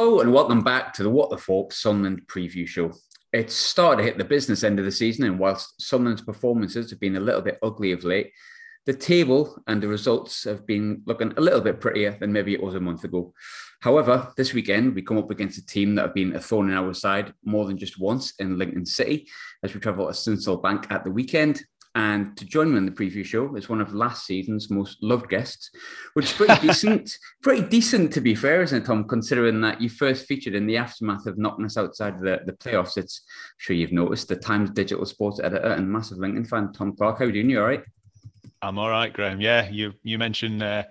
Hello and welcome back to the What the Fork Sunderland preview show. It's started to hit the business end of the season, and whilst Sunderland's performances have been a little bit ugly of late, the table and the results have been looking a little bit prettier than maybe it was a month ago. However, this weekend we come up against a team that have been a thorn in our side more than just once in Lincoln City as we travel to Sincil Bank at the weekend. And to join me on the preview show is one of last season's most loved guests, which is pretty decent. Pretty decent, to be fair, isn't it, Tom? Considering that you first featured in the aftermath of knocking us outside the, the playoffs. It's I'm sure you've noticed the Times digital sports editor and massive Lincoln fan, Tom Clark. How are you doing? You all right? I'm all right, Graham. Yeah, you you mentioned uh,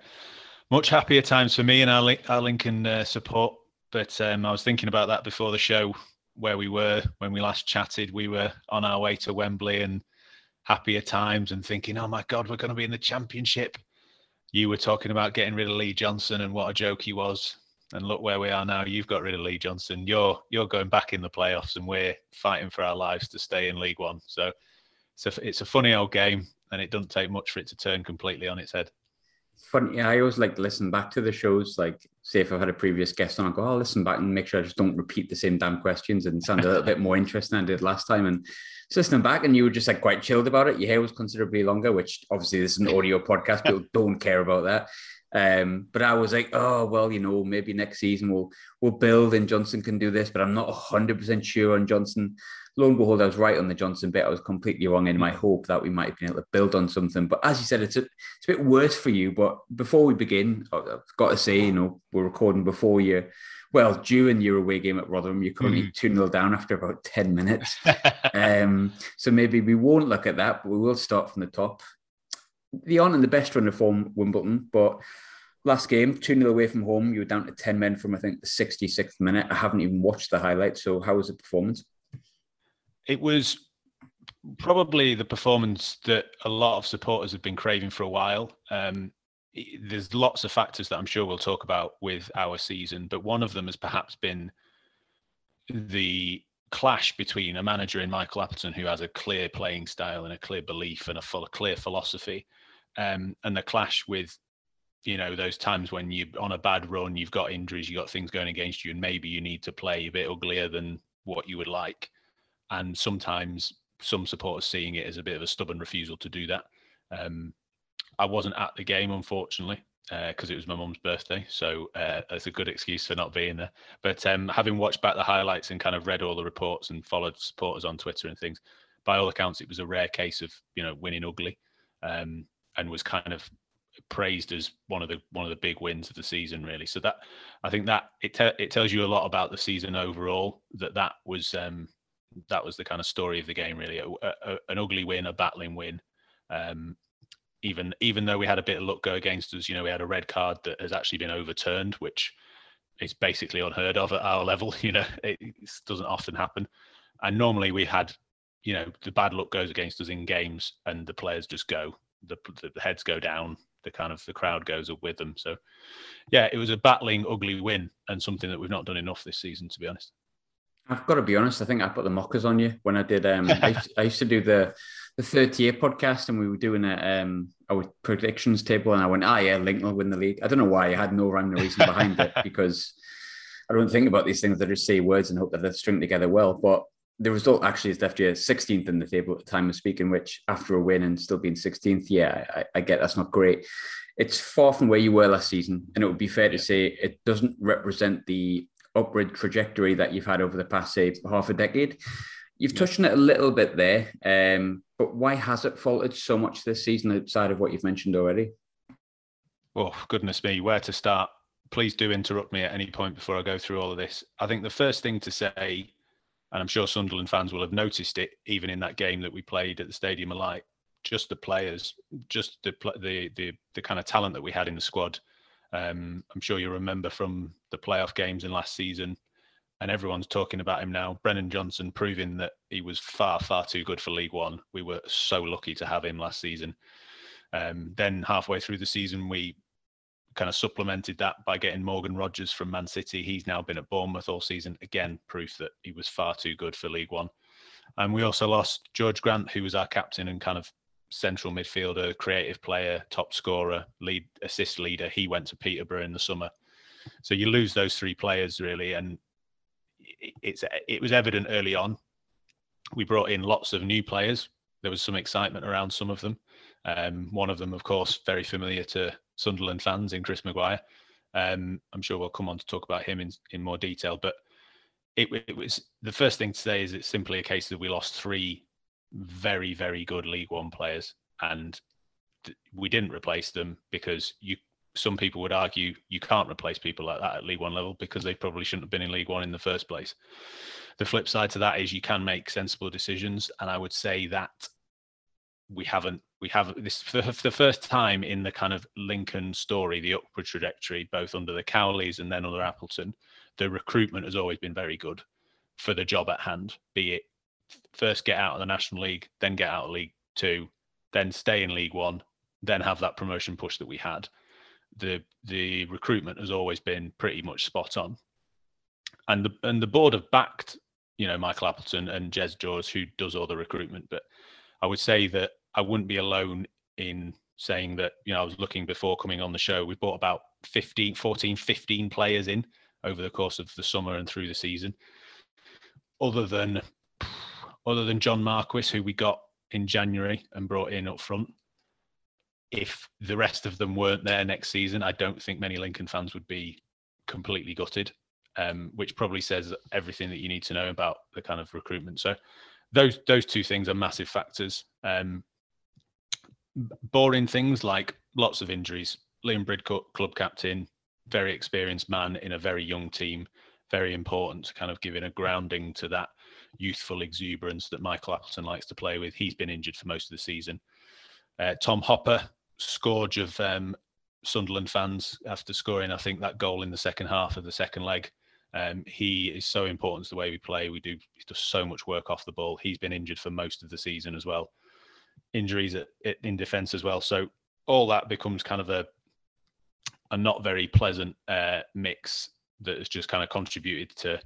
much happier times for me and our, our Lincoln uh, support. But um, I was thinking about that before the show, where we were when we last chatted. We were on our way to Wembley and happier times and thinking, oh my God, we're going to be in the championship. You were talking about getting rid of Lee Johnson and what a joke he was. And look where we are now. You've got rid of Lee Johnson. You're you're going back in the playoffs, and we're fighting for our lives to stay in League One. So it's a, it's a funny old game, and it doesn't take much for it to turn completely on its head funny. Yeah, I always like to listen back to the shows. Like, say if I've had a previous guest on, I go, oh, I'll listen back and make sure I just don't repeat the same damn questions and sound a little bit more interesting than I did last time. And listening back, and you were just like quite chilled about it. Your hair was considerably longer, which obviously this is an audio podcast. People don't care about that. Um, but I was like, oh well, you know, maybe next season we'll we'll build and Johnson can do this, but I'm not hundred percent sure on Johnson lo and behold, I was right on the Johnson bit. I was completely wrong in my hope that we might have been able to build on something. But as you said, it's a, it's a bit worse for you. But before we begin, I've got to say, you know, we're recording before you. Well, during your away game at Rotherham, you're currently mm. 2 0 down after about 10 minutes. um, so maybe we won't look at that, but we will start from the top. The on and the best run of form, Wimbledon, but last game, 2 0 away from home, you were down to 10 men from, I think, the 66th minute. I haven't even watched the highlights. So, how was the performance? it was probably the performance that a lot of supporters have been craving for a while. Um, there's lots of factors that I'm sure we'll talk about with our season, but one of them has perhaps been the clash between a manager in Michael Appleton who has a clear playing style and a clear belief and a full clear philosophy, um, and the clash with you know those times when you're on a bad run, you've got injuries, you've got things going against you, and maybe you need to play a bit uglier than what you would like and sometimes some supporters seeing it as a bit of a stubborn refusal to do that. Um, I wasn't at the game, unfortunately, because uh, it was my mum's birthday, so uh, it's a good excuse for not being there. But um, having watched back the highlights and kind of read all the reports and followed supporters on Twitter and things, by all accounts, it was a rare case of you know winning ugly, um, and was kind of praised as one of the one of the big wins of the season really so that i think that it te- it tells you a lot about the season overall that that was um that was the kind of story of the game, really. A, a, an ugly win, a battling win. Um, even even though we had a bit of luck go against us, you know, we had a red card that has actually been overturned, which is basically unheard of at our level. You know, it, doesn't often happen. And normally we had, you know, the bad luck goes against us in games, and the players just go, the, the heads go down, the kind of the crowd goes up with them. So, yeah, it was a battling, ugly win, and something that we've not done enough this season, to be honest. I've got to be honest. I think I put the mockers on you when I did. Um, I, used, I, used, to do the the third year podcast, and we were doing a um our predictions table, and I went, "Ah, yeah, Lincoln will win the league." I don't know why. I had no rhyme or reason behind it because I don't think about these things. I just say words and hope that they string together well. But the result actually is left you 16th in the table at the time of speaking, which after a win and still being 16th, yeah, I, I get that's not great. It's far from where you were last season, and it would be fair to say it doesn't represent the upward trajectory that you've had over the past, say, half a decade. You've touched on it a little bit there, um, but why has it faltered so much this season outside of what you've mentioned already? Oh, goodness me, where to start? Please do interrupt me at any point before I go through all of this. I think the first thing to say, and I'm sure Sunderland fans will have noticed it, even in that game that we played at the Stadium of Light, just the players, just the the the, the kind of talent that we had in the squad um, I'm sure you remember from the playoff games in last season, and everyone's talking about him now. Brennan Johnson proving that he was far, far too good for League One. We were so lucky to have him last season. Um, then halfway through the season, we kind of supplemented that by getting Morgan Rogers from Man City. He's now been at Bournemouth all season. Again, proof that he was far too good for League One. And we also lost George Grant, who was our captain and kind of central midfielder, creative player, top scorer, lead assist leader. He went to Peterborough in the summer. So you lose those three players really, and it's it was evident early on. We brought in lots of new players. There was some excitement around some of them. Um, one of them, of course, very familiar to Sunderland fans in Chris Maguire. Um, I'm sure we'll come on to talk about him in, in more detail. But it, it was the first thing to say is it's simply a case that we lost three very, very good League One players, and we didn't replace them because you. Some people would argue you can't replace people like that at League One level because they probably shouldn't have been in League One in the first place. The flip side to that is you can make sensible decisions, and I would say that we haven't we have this for the first time in the kind of Lincoln story, the upward trajectory, both under the Cowleys and then under Appleton. The recruitment has always been very good for the job at hand. Be it first get out of the National League, then get out of League Two, then stay in League One, then have that promotion push that we had. The the recruitment has always been pretty much spot on, and the and the board have backed you know Michael Appleton and Jez George who does all the recruitment, but I would say that I wouldn't be alone in saying that, you know, I was looking before coming on the show. We bought about 15, 14, 15 players in over the course of the summer and through the season. Other than other than John Marquis, who we got in January and brought in up front. If the rest of them weren't there next season, I don't think many Lincoln fans would be completely gutted, um, which probably says everything that you need to know about the kind of recruitment. So those those two things are massive factors. Um, boring things like lots of injuries. Liam Bridcut, club captain, very experienced man in a very young team, very important to kind of giving a grounding to that youthful exuberance that Michael Appleton likes to play with. He's been injured for most of the season. Uh, Tom Hopper, scourge of um, Sunderland fans after scoring, I think, that goal in the second half of the second leg. Um, he is so important to the way we play. We do he does so much work off the ball. He's been injured for most of the season as well injuries at, in defence as well. So all that becomes kind of a a not very pleasant uh, mix that has just kind of contributed to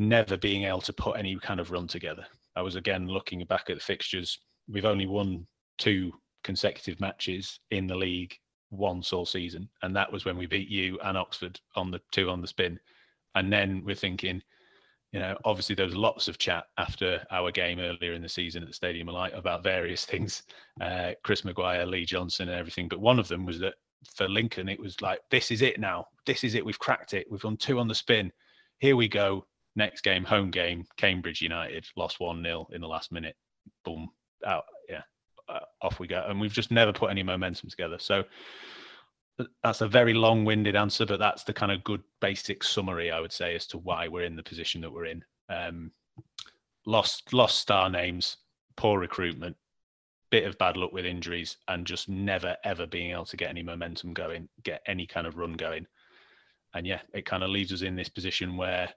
never being able to put any kind of run together. I was again looking back at the fixtures. We've only won two consecutive matches in the league once all season, and that was when we beat you and Oxford on the two on the spin. And then we're thinking, you know, obviously there was lots of chat after our game earlier in the season at the Stadium of Light about various things, uh, Chris Maguire, Lee Johnson, and everything. But one of them was that for Lincoln, it was like, this is it now. This is it. We've cracked it. We've won two on the spin. Here we go. Next game, home game, Cambridge United lost one 0 in the last minute. Boom, out. Yeah, uh, off we go. And we've just never put any momentum together. So that's a very long-winded answer, but that's the kind of good basic summary I would say as to why we're in the position that we're in. Um, lost lost star names, poor recruitment, bit of bad luck with injuries, and just never ever being able to get any momentum going, get any kind of run going. And yeah, it kind of leaves us in this position where,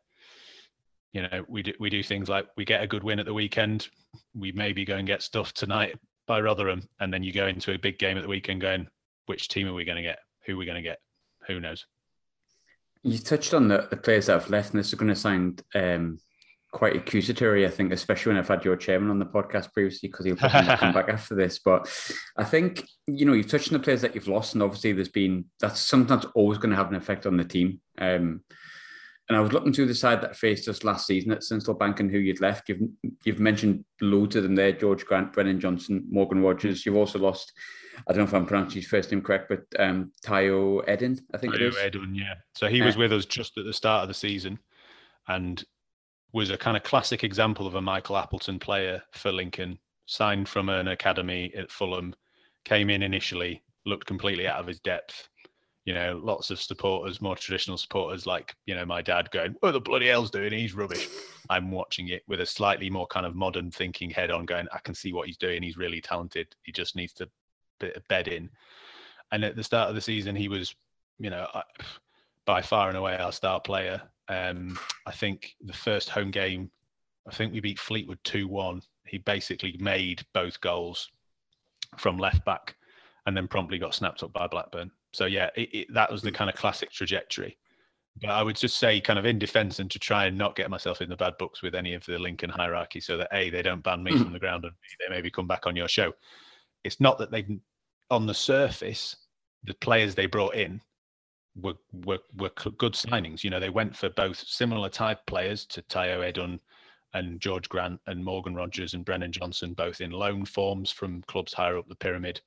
you know, we do we do things like we get a good win at the weekend, we maybe go and get stuff tonight by Rotherham, and then you go into a big game at the weekend going, which team are we going to get? Who are we going to get? Who knows? You touched on the, the players that have left, and this is going to sound um, quite accusatory, I think, especially when I've had your chairman on the podcast previously, because he'll probably come back after this. But I think, you know, you've touched on the players that you've lost, and obviously there's been, that's sometimes always going to have an effect on the team. Um, and I was looking through the side that faced us last season at Sincil Bank and who you'd left. You've you've mentioned loads of them there: George Grant, Brennan Johnson, Morgan Rogers. You've also lost I don't know if I'm pronouncing his first name correct, but um, Tayo Edun, I think Tayo it is. Edun, yeah. So he was uh, with us just at the start of the season, and was a kind of classic example of a Michael Appleton player for Lincoln. Signed from an academy at Fulham, came in initially, looked completely out of his depth. You know, lots of supporters, more traditional supporters, like you know my dad, going, "What the bloody hell's doing? He's rubbish." I'm watching it with a slightly more kind of modern thinking head on, going, "I can see what he's doing. He's really talented. He just needs to of bedding. And at the start of the season, he was, you know, by far and away our star player. Um, I think the first home game, I think we beat Fleetwood 2 1. He basically made both goals from left back and then promptly got snapped up by Blackburn. So, yeah, it, it, that was the kind of classic trajectory. But I would just say, kind of in defence, and to try and not get myself in the bad books with any of the Lincoln hierarchy, so that A, they don't ban me mm. from the ground, and B, they maybe come back on your show. It's not that they on the surface, the players they brought in were, were were good signings. You know, they went for both similar type players to Tayo Edun and George Grant and Morgan Rogers and Brennan Johnson, both in loan forms from clubs higher up the pyramid,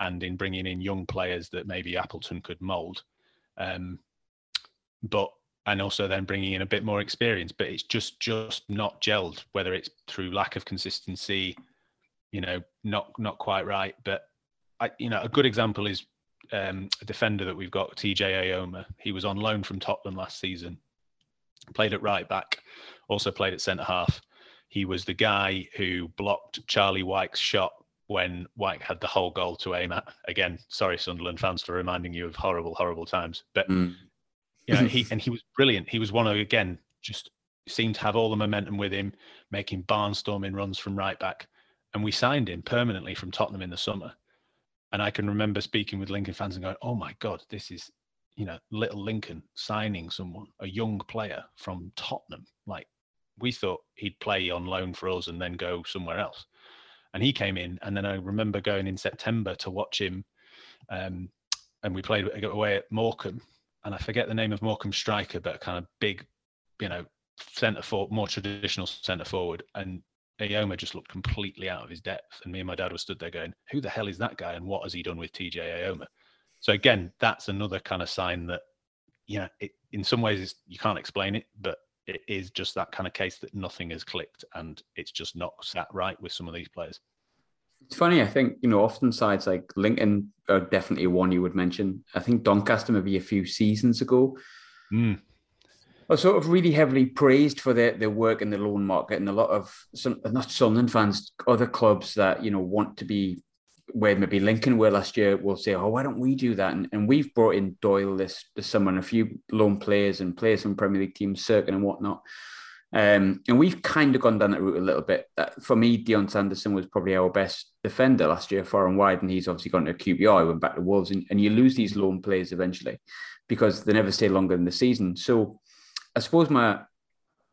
and in bringing in young players that maybe Appleton could mould. Um, but and also then bringing in a bit more experience, but it's just just not gelled. Whether it's through lack of consistency, you know, not not quite right. But I, you know, a good example is um, a defender that we've got, TJ Eyoma. He was on loan from Tottenham last season, played at right back, also played at centre half. He was the guy who blocked Charlie Wyke's shot when Wyke had the whole goal to aim at. Again, sorry, Sunderland fans, for reminding you of horrible, horrible times. But mm. you know, he and he was brilliant. He was one of again just seemed to have all the momentum with him, making barnstorming runs from right back. And we signed him permanently from Tottenham in the summer. And I can remember speaking with Lincoln fans and going, "Oh my God, this is you know little Lincoln signing someone, a young player from Tottenham. Like we thought he'd play on loan for us and then go somewhere else." And he came in, and then I remember going in September to watch him, um, and we played away at Morecambe, and I forget the name of Morecambe striker, but kind of big, you know, centre forward, more traditional centre forward, and Eyoma just looked completely out of his depth. And me and my dad were stood there going, "Who the hell is that guy? And what has he done with TJ Eyoma?" So again, that's another kind of sign that, you know, it, in some ways you can't explain it, but it is just that kind of case that nothing has clicked and it's just not sat right with some of these players. It's funny. I think you know, often sides like Lincoln are definitely one you would mention. I think Doncaster maybe a few seasons ago. Mm are sort of really heavily praised for their, their work in the loan market, and a lot of some not Sunderland fans, other clubs that you know want to be where maybe Lincoln were last year will say, "Oh, why don't we do that?" And, and we've brought in Doyle this this summer and a few loan players and players from Premier League teams, Cirkin and whatnot. Um, and we've kind of gone down that route a little bit. For me, Dion Sanderson was probably our best defender last year, far and wide, and he's obviously gone to QPR, went back to Wolves, and, and you lose these loan players eventually because they never stay longer than the season. So I suppose my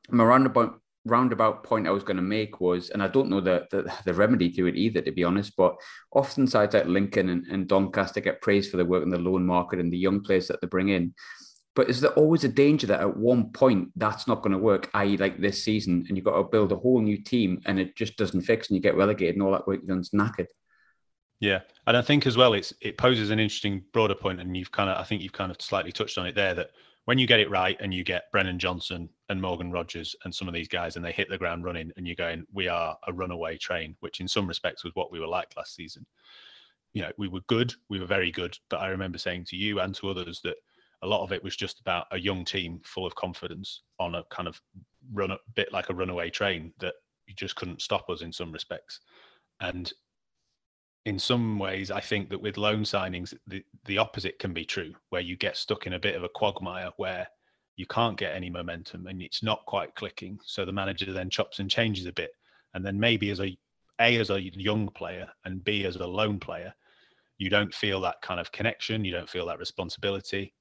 my roundabout roundabout point I was going to make was, and I don't know the, the, the remedy to it either, to be honest. But often sides like Lincoln and, and Doncaster get praised for their work in the loan market and the young players that they bring in. But is there always a danger that at one point that's not going to work, i.e., like this season, and you've got to build a whole new team and it just doesn't fix and you get relegated and all that work done's knackered? Yeah, and I think as well, it's it poses an interesting broader point, and you've kind of I think you've kind of slightly touched on it there that when you get it right and you get Brennan Johnson and Morgan Rogers and some of these guys and they hit the ground running and you're going, we are a runaway train, which in some respects was what we were like last season. You know, we were good, we were very good, but I remember saying to you and to others that a lot of it was just about a young team full of confidence on a kind of run a bit like a runaway train that you just couldn't stop us in some respects. And in some ways, I think that with loan signings, the, the opposite can be true, where you get stuck in a bit of a quagmire where you can't get any momentum and it's not quite clicking. So the manager then chops and changes a bit. And then maybe as a A as a young player and B as a loan player, you don't feel that kind of connection, you don't feel that responsibility.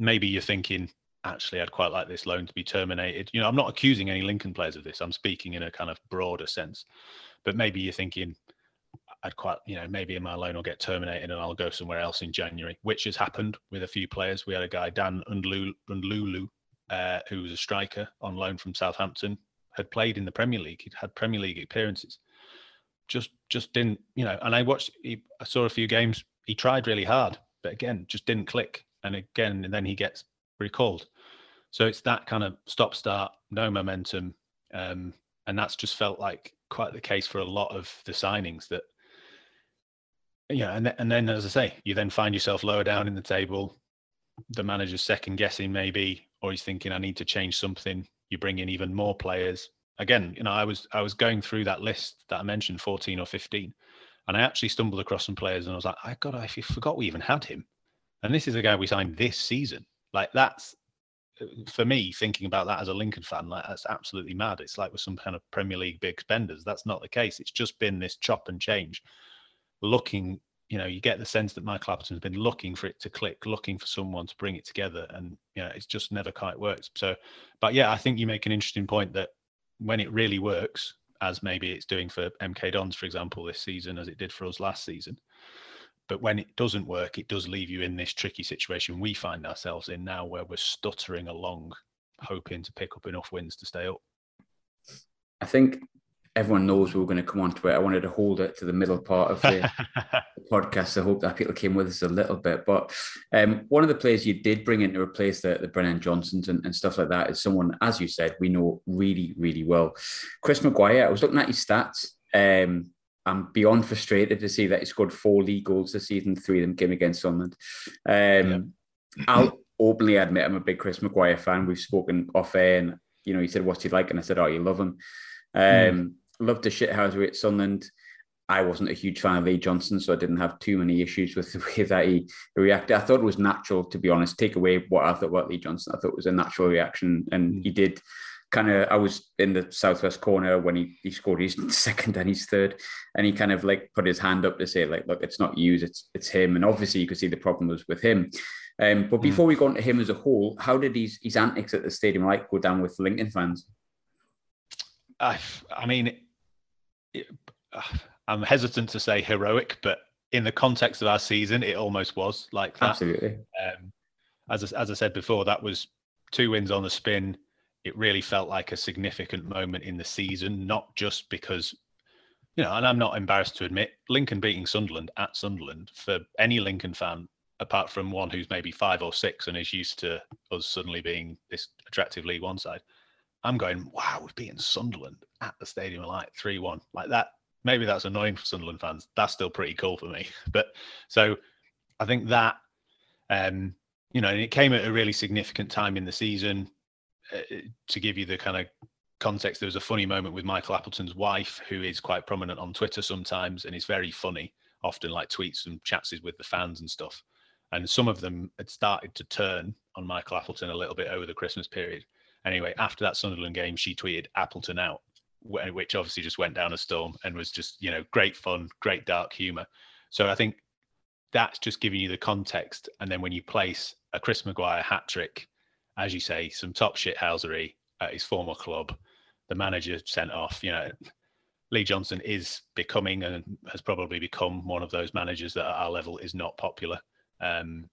Maybe you're thinking, actually, I'd quite like this loan to be terminated. You know, I'm not accusing any Lincoln players of this. I'm speaking in a kind of broader sense. But maybe you're thinking, I'd quite, you know, maybe my loan will get terminated and I'll go somewhere else in January, which has happened with a few players. We had a guy, Dan N'Lundulu, uh, who was a striker on loan from Southampton, had played in the Premier League. He'd had Premier League appearances. Just, just didn't, you know. And I watched. He, I saw a few games. He tried really hard, but again, just didn't click. And again, and then he gets recalled. So it's that kind of stop start, no momentum, um, and that's just felt like quite the case for a lot of the signings that yeah, and and then as I say, you then find yourself lower down in the table. The manager's second guessing maybe, or he's thinking, I need to change something. You bring in even more players. Again, you know, I was I was going through that list that I mentioned, 14 or 15, and I actually stumbled across some players, and I was like, I God, I forgot we even had him. And this is a guy we signed this season. Like that's for me thinking about that as a Lincoln fan, like that's absolutely mad. It's like with some kind of Premier League big spenders. That's not the case. It's just been this chop and change looking you know you get the sense that Michael Appleton's been looking for it to click, looking for someone to bring it together, and you know it's just never quite works. So, but yeah, I think you make an interesting point that when it really works, as maybe it's doing for MK Dons, for example, this season, as it did for us last season, but when it doesn't work, it does leave you in this tricky situation we find ourselves in now, where we're stuttering along, hoping to pick up enough wins to stay up. I think everyone knows we are going to come on to it. I wanted to hold it to the middle part of the, the podcast. I hope that people came with us a little bit. But um, one of the players you did bring in to replace the, the Brennan Johnsons and, and, stuff like that is someone, as you said, we know really, really well. Chris Maguire, I was looking at his stats. Um, I'm beyond frustrated to see that he scored four league goals this season, three of them came against Sunderland. Um, I'll openly admit I'm a big Chris Maguire fan. We've spoken off air and, you know, he said, what's he like? And I said, oh, you love him. Um, mm loved the shithousery at Sunderland. I wasn't a huge fan of Lee Johnson, so I didn't have too many issues with the way that he reacted. I thought it was natural, to be honest. Take away what I thought about Lee Johnson, I thought it was a natural reaction, and mm. he did kind of. I was in the southwest corner when he, he scored his second and his third, and he kind of like put his hand up to say like, "Look, it's not you, it's it's him." And obviously, you could see the problem was with him. Um, but mm. before mm. we go on to him as a whole, how did his his antics at the stadium like go down with Lincoln fans? I I mean I'm hesitant to say heroic, but in the context of our season, it almost was like that. Absolutely. Um, as I, as I said before, that was two wins on the spin. It really felt like a significant moment in the season, not just because, you know, and I'm not embarrassed to admit, Lincoln beating Sunderland at Sunderland for any Lincoln fan, apart from one who's maybe five or six and is used to us suddenly being this attractive League One side. I'm going, wow, we've beaten Sunderland at the Stadium of Light 3 1. Like that maybe that's annoying for Sunderland fans. That's still pretty cool for me. But so I think that, um, you know, and it came at a really significant time in the season. Uh, to give you the kind of context, there was a funny moment with Michael Appleton's wife, who is quite prominent on Twitter sometimes and is very funny, often like tweets and chats with the fans and stuff. And some of them had started to turn on Michael Appleton a little bit over the Christmas period. Anyway, after that Sunderland game, she tweeted Appleton out which obviously just went down a storm and was just you know great fun, great dark humor. So I think that's just giving you the context, and then when you place a Chris Maguire hat trick, as you say, some top shithousery at his former club, the manager sent off. You know, Lee Johnson is becoming and has probably become one of those managers that at our level is not popular. Um,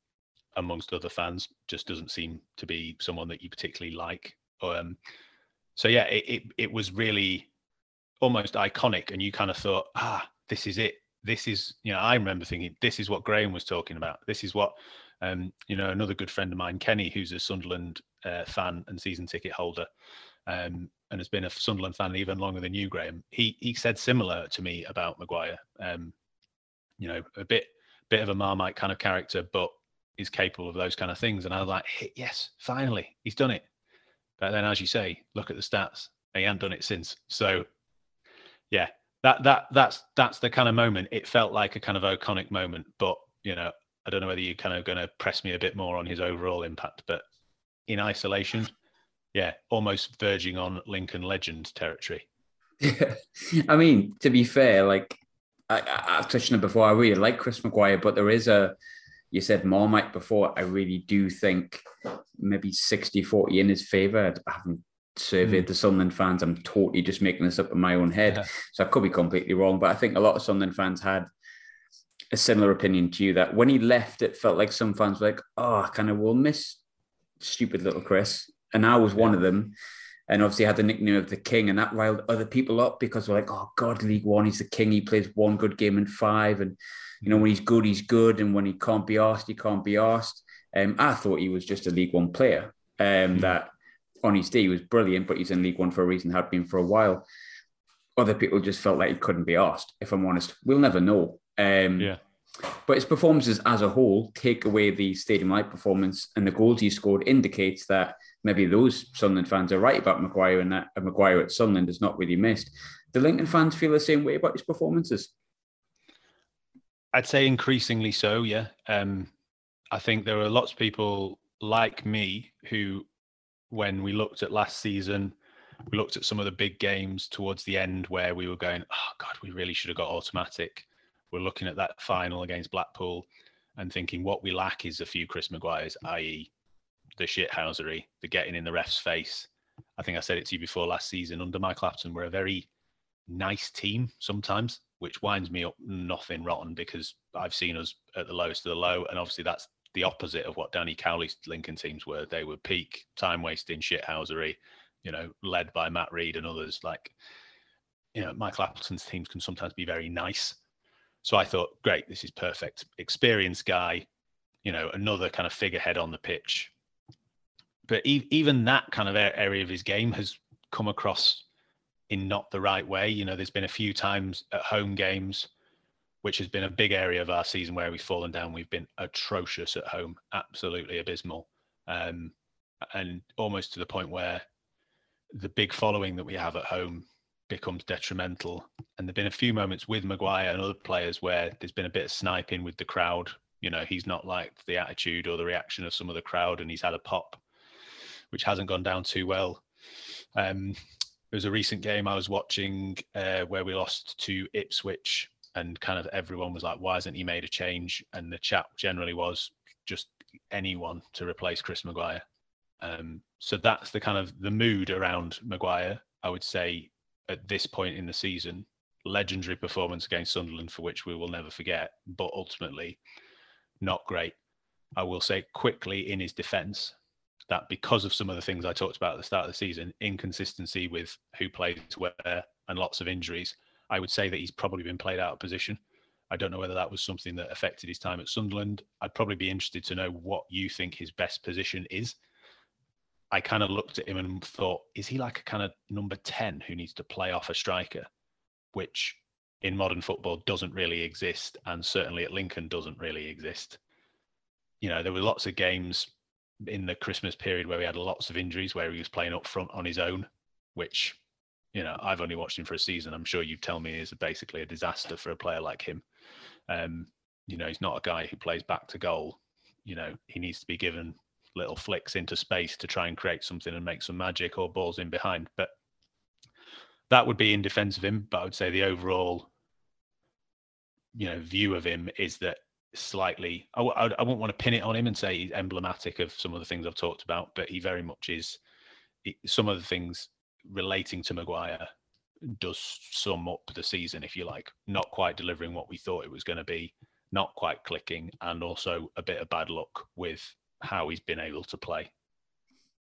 amongst other fans, just doesn't seem to be someone that you particularly like. Um, so yeah, it, it, it was really almost iconic, and you kind of thought, ah, this is it. This is you know, I remember thinking, this is what Graham was talking about. This is what um, you know, another good friend of mine, Kenny, who's a Sunderland uh, fan and season ticket holder, um, and has been a Sunderland fan even longer than you, Graham. He he said similar to me about Maguire. Um, you know, a bit bit of a Marmite kind of character, but is capable of those kind of things. And I was like, yes, finally, he's done it. But then, as you say, look at the stats. They haven't done it since. So, yeah, that that that's that's the kind of moment. It felt like a kind of iconic moment. But you know, I don't know whether you're kind of going to press me a bit more on his overall impact. But in isolation, yeah, almost verging on Lincoln legend territory. Yeah, I mean, to be fair, like I, have touched on it before. I really like Chris Maguire, but there is a you said Marmite before. I really do think maybe 60 40 in his favour. I haven't surveyed mm. the Sunderland fans. I'm totally just making this up in my own head. Yeah. So I could be completely wrong. But I think a lot of Sunderland fans had a similar opinion to you that when he left, it felt like some fans were like, oh, I kind of will miss stupid little Chris. And I was yeah. one of them. And obviously had the nickname of the king, and that riled other people up because we're like, oh God, League One, he's the king. He plays one good game in five. And you know, when he's good, he's good, and when he can't be asked, he can't be asked. Um, I thought he was just a League One player. Um, mm-hmm. That on his day he was brilliant, but he's in League One for a reason, had been for a while. Other people just felt like he couldn't be asked. If I'm honest, we'll never know. Um, yeah. But his performances as a whole, take away the Stadium Light performance and the goals he scored, indicates that maybe those Sunderland fans are right about Maguire and that Maguire at Sunderland is not really missed. The Lincoln fans feel the same way about his performances. I'd say increasingly so. Yeah. Um, I think there are lots of people like me who, when we looked at last season, we looked at some of the big games towards the end where we were going, oh God, we really should have got automatic. We're looking at that final against Blackpool and thinking what we lack is a few Chris Maguires, i.e., the shithousery, the getting in the ref's face. I think I said it to you before last season. Under Michael Appleton, we're a very nice team sometimes which winds me up nothing rotten because I've seen us at the lowest of the low, and obviously that's the opposite of what Danny Cowley's Lincoln teams were. They were peak time wasting shithousery, you know, led by Matt Rhead and others. Like, you know, Michael Appleton's teams can sometimes be very nice. So I thought, great, this is perfect. Experienced guy, you know, another kind of figurehead on the pitch. But e- even that kind of area of his game has come across in not the right way. You know, there's been a few times at home games which has been a big area of our season where we've fallen down. We've been atrocious at home, absolutely abysmal, um, and almost to the point where the big following that we have at home becomes detrimental. And there've been a few moments with Maguire and other players where there's been a bit of sniping with the crowd. You know, he's not liked the attitude or the reaction of some of the crowd, and he's had a pop, which hasn't gone down too well. Um, there was a recent game I was watching uh, where we lost to Ipswich and kind of everyone was like, why hasn't he made a change? And the chat generally was just anyone to replace Chris Maguire. Um, so that's the kind of the mood around Maguire. I would say at this point in the season, legendary performance against Sunderland for which we will never forget, but ultimately not great. I will say quickly in his defence that because of some of the things I talked about at the start of the season, inconsistency with who plays where and lots of injuries, I would say that he's probably been played out of position. I don't know whether that was something that affected his time at Sunderland. I'd probably be interested to know what you think his best position is. I kind of looked at him and thought, is he like a kind of number 10 who needs to play off a striker, which in modern football doesn't really exist, and certainly at Lincoln doesn't really exist. You know, there were lots of games in the Christmas period where he had lots of injuries, where he was playing up front on his own, which you know, I've only watched him for a season. I'm sure you tell me is basically a disaster for a player like him. Um, you know, he's not a guy who plays back to goal. You know, he needs to be given little flicks into space to try and create something and make some magic or balls in behind. But that would be in defense of him. But I would say the overall, you know, view of him is that slightly. I, I, I wouldn't want to pin it on him and say he's emblematic of some of the things I've talked about, but he very much is. Some of the things relating to Maguire does sum up the season, if you like. Not quite delivering what we thought it was going to be, not quite clicking, and also a bit of bad luck with how he's been able to play.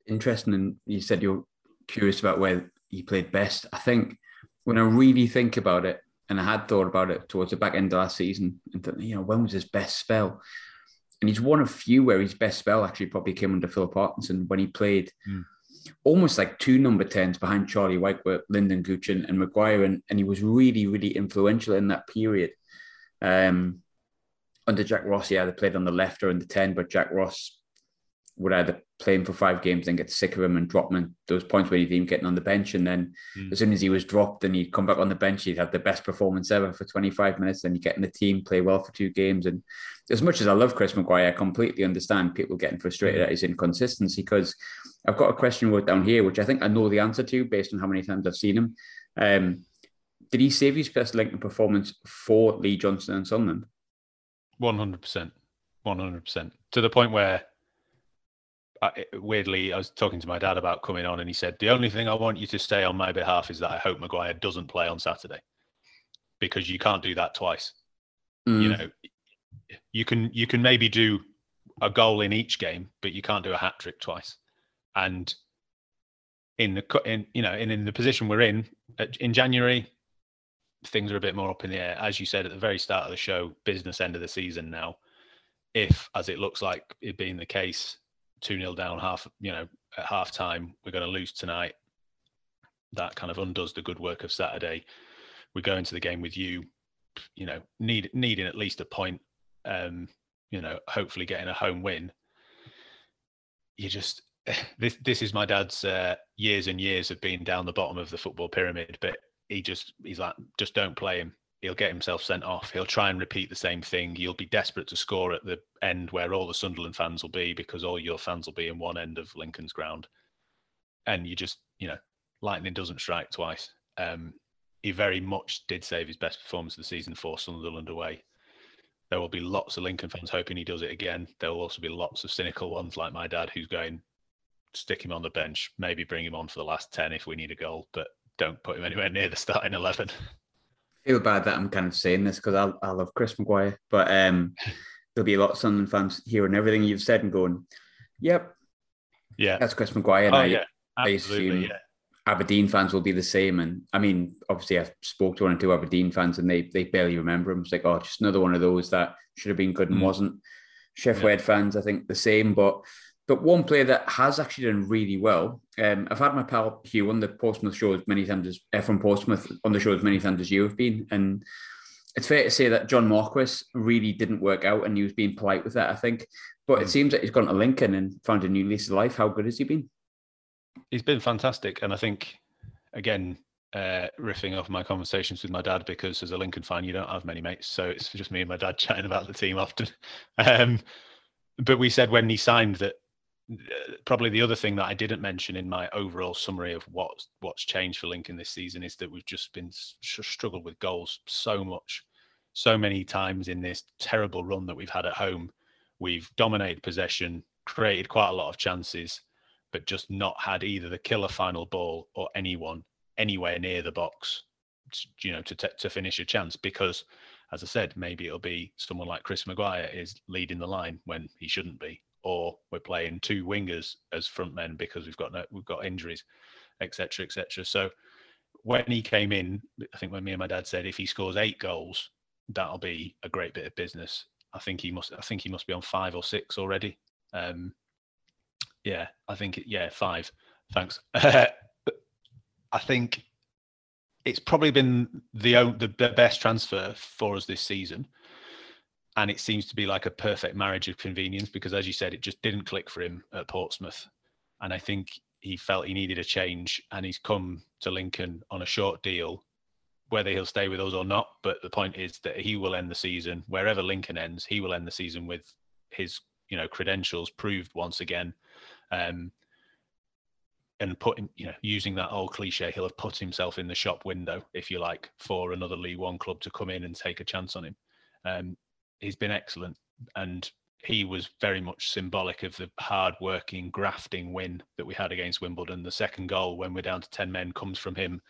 Interesting. And you said you're curious about where he played best. I think when I really think about it, and I had thought about it towards the back end of last season, and thought, you know, when was his best spell? And he's one of few where his best spell actually probably came under Philip Parkinson when he played. Mm almost like two number 10s behind Charlie Whiteworth, Lynden Gooch, and, Maguire. And, and he was really, really influential in that period. Um, under Jack Ross, yeah, they played on the left or in the 10, but Jack Ross would either play him for five games and get sick of him and drop him those points where he'd even getting on the bench. And then mm. as soon as he was dropped and he'd come back on the bench, he'd have the best performance ever for 25 minutes. Then you get in the team, play well for two games. And as much as I love Chris Maguire, I completely understand people getting frustrated mm. at his inconsistency because I've got a question wrote down here, which I think I know the answer to based on how many times I've seen him. Um, did he save his best Lincoln performance for Lee Johnson and Sunderland? 100%. 100%. To the point where I, weirdly, I was talking to my dad about coming on, and he said, "The only thing I want you to say on my behalf is that I hope Maguire doesn't play on Saturday, because you can't do that twice. Mm. You know, you can you can maybe do a goal in each game, but you can't do a hat trick twice. And in the in you know in, in the position we're in in January, things are a bit more up in the air. As you said at the very start of the show, business end of the season now. If, as it looks like it being the case, 2 0 down half, you know, at half time, we're going to lose tonight. That kind of undoes the good work of Saturday. We go into the game with you, you know, need needing at least a point, um, you know, hopefully getting a home win. You just this this is my dad's uh, years and years of being down the bottom of the football pyramid, but he just he's like, just don't play him he'll get himself sent off. He'll try and repeat the same thing. You'll be desperate to score at the end where all the Sunderland fans will be because all your fans will be in one end of Lincoln's ground. And you just, you know, lightning doesn't strike twice. Um, he very much did save his best performance of the season for Sunderland away. There will be lots of Lincoln fans hoping he does it again. There will also be lots of cynical ones like my dad who's going, stick him on the bench, maybe bring him on for the last 10 if we need a goal, but don't put him anywhere near the starting 11. I feel bad that I'm kind of saying this because I, I love Chris Maguire, but um, there'll be a lot of Sunderland fans hearing everything you've said and going, "Yep, yeah, that's Chris Maguire." oh I, yeah, absolutely. yeah. Aberdeen fans will be the same. And I mean, obviously, I spoke to one or two Aberdeen fans, and they they barely remember him. It's like, oh, just another one of those that should have been good and mm. wasn't. Sheff yeah. Wed fans, I think the same. But but one player that has actually done really well. Um, I've had my pal Hugh on the Portsmouth show as many times as uh, from Portsmouth on the show as many times as you have been, and it's fair to say that John Marquis really didn't work out, and he was being polite with that, I think. But mm. it seems that he's gone to Lincoln and found a new lease of life. How good has he been? He's been fantastic, and I think again, uh, riffing off my conversations with my dad because as a Lincoln fan, you don't have many mates, so it's just me and my dad chatting about the team often. Um, but we said when he signed that probably the other thing that I didn't mention in my overall summary of what what's changed for Lincoln this season is that we've just been struggled with goals so much, so many times in this terrible run that we've had at home. We've dominated possession, created quite a lot of chances, but just not had either the killer final ball or anyone anywhere near the box, you know, to t- to finish a chance. Because, as I said, maybe it'll be someone like Chris Maguire is leading the line when he shouldn't be, or we're playing two wingers as front men because we've got no, we've got injuries, etc., etc. So when he came in, I think when me and my dad said if he scores eight goals, that'll be a great bit of business. I think he must. I think he must be on five or six already. Um, yeah, I think yeah, five. Thanks. I think it's probably been the, the the best transfer for us this season, and it seems to be like a perfect marriage of convenience because, as you said, it just didn't click for him at Portsmouth, and I think he felt he needed a change, and he's come to Lincoln on a short deal. Whether he'll stay with us or not, but the point is that he will end the season wherever Lincoln ends. He will end the season with his you know credentials proved once again um, and putting, you know, using that old cliche, he'll have put himself in the shop window, if you like, for another League One club to come in and take a chance on him. Um, he's been excellent, and he was very much symbolic of the hard-working, grafting win that we had against Wimbledon. The second goal, when we're down to ten men, comes from him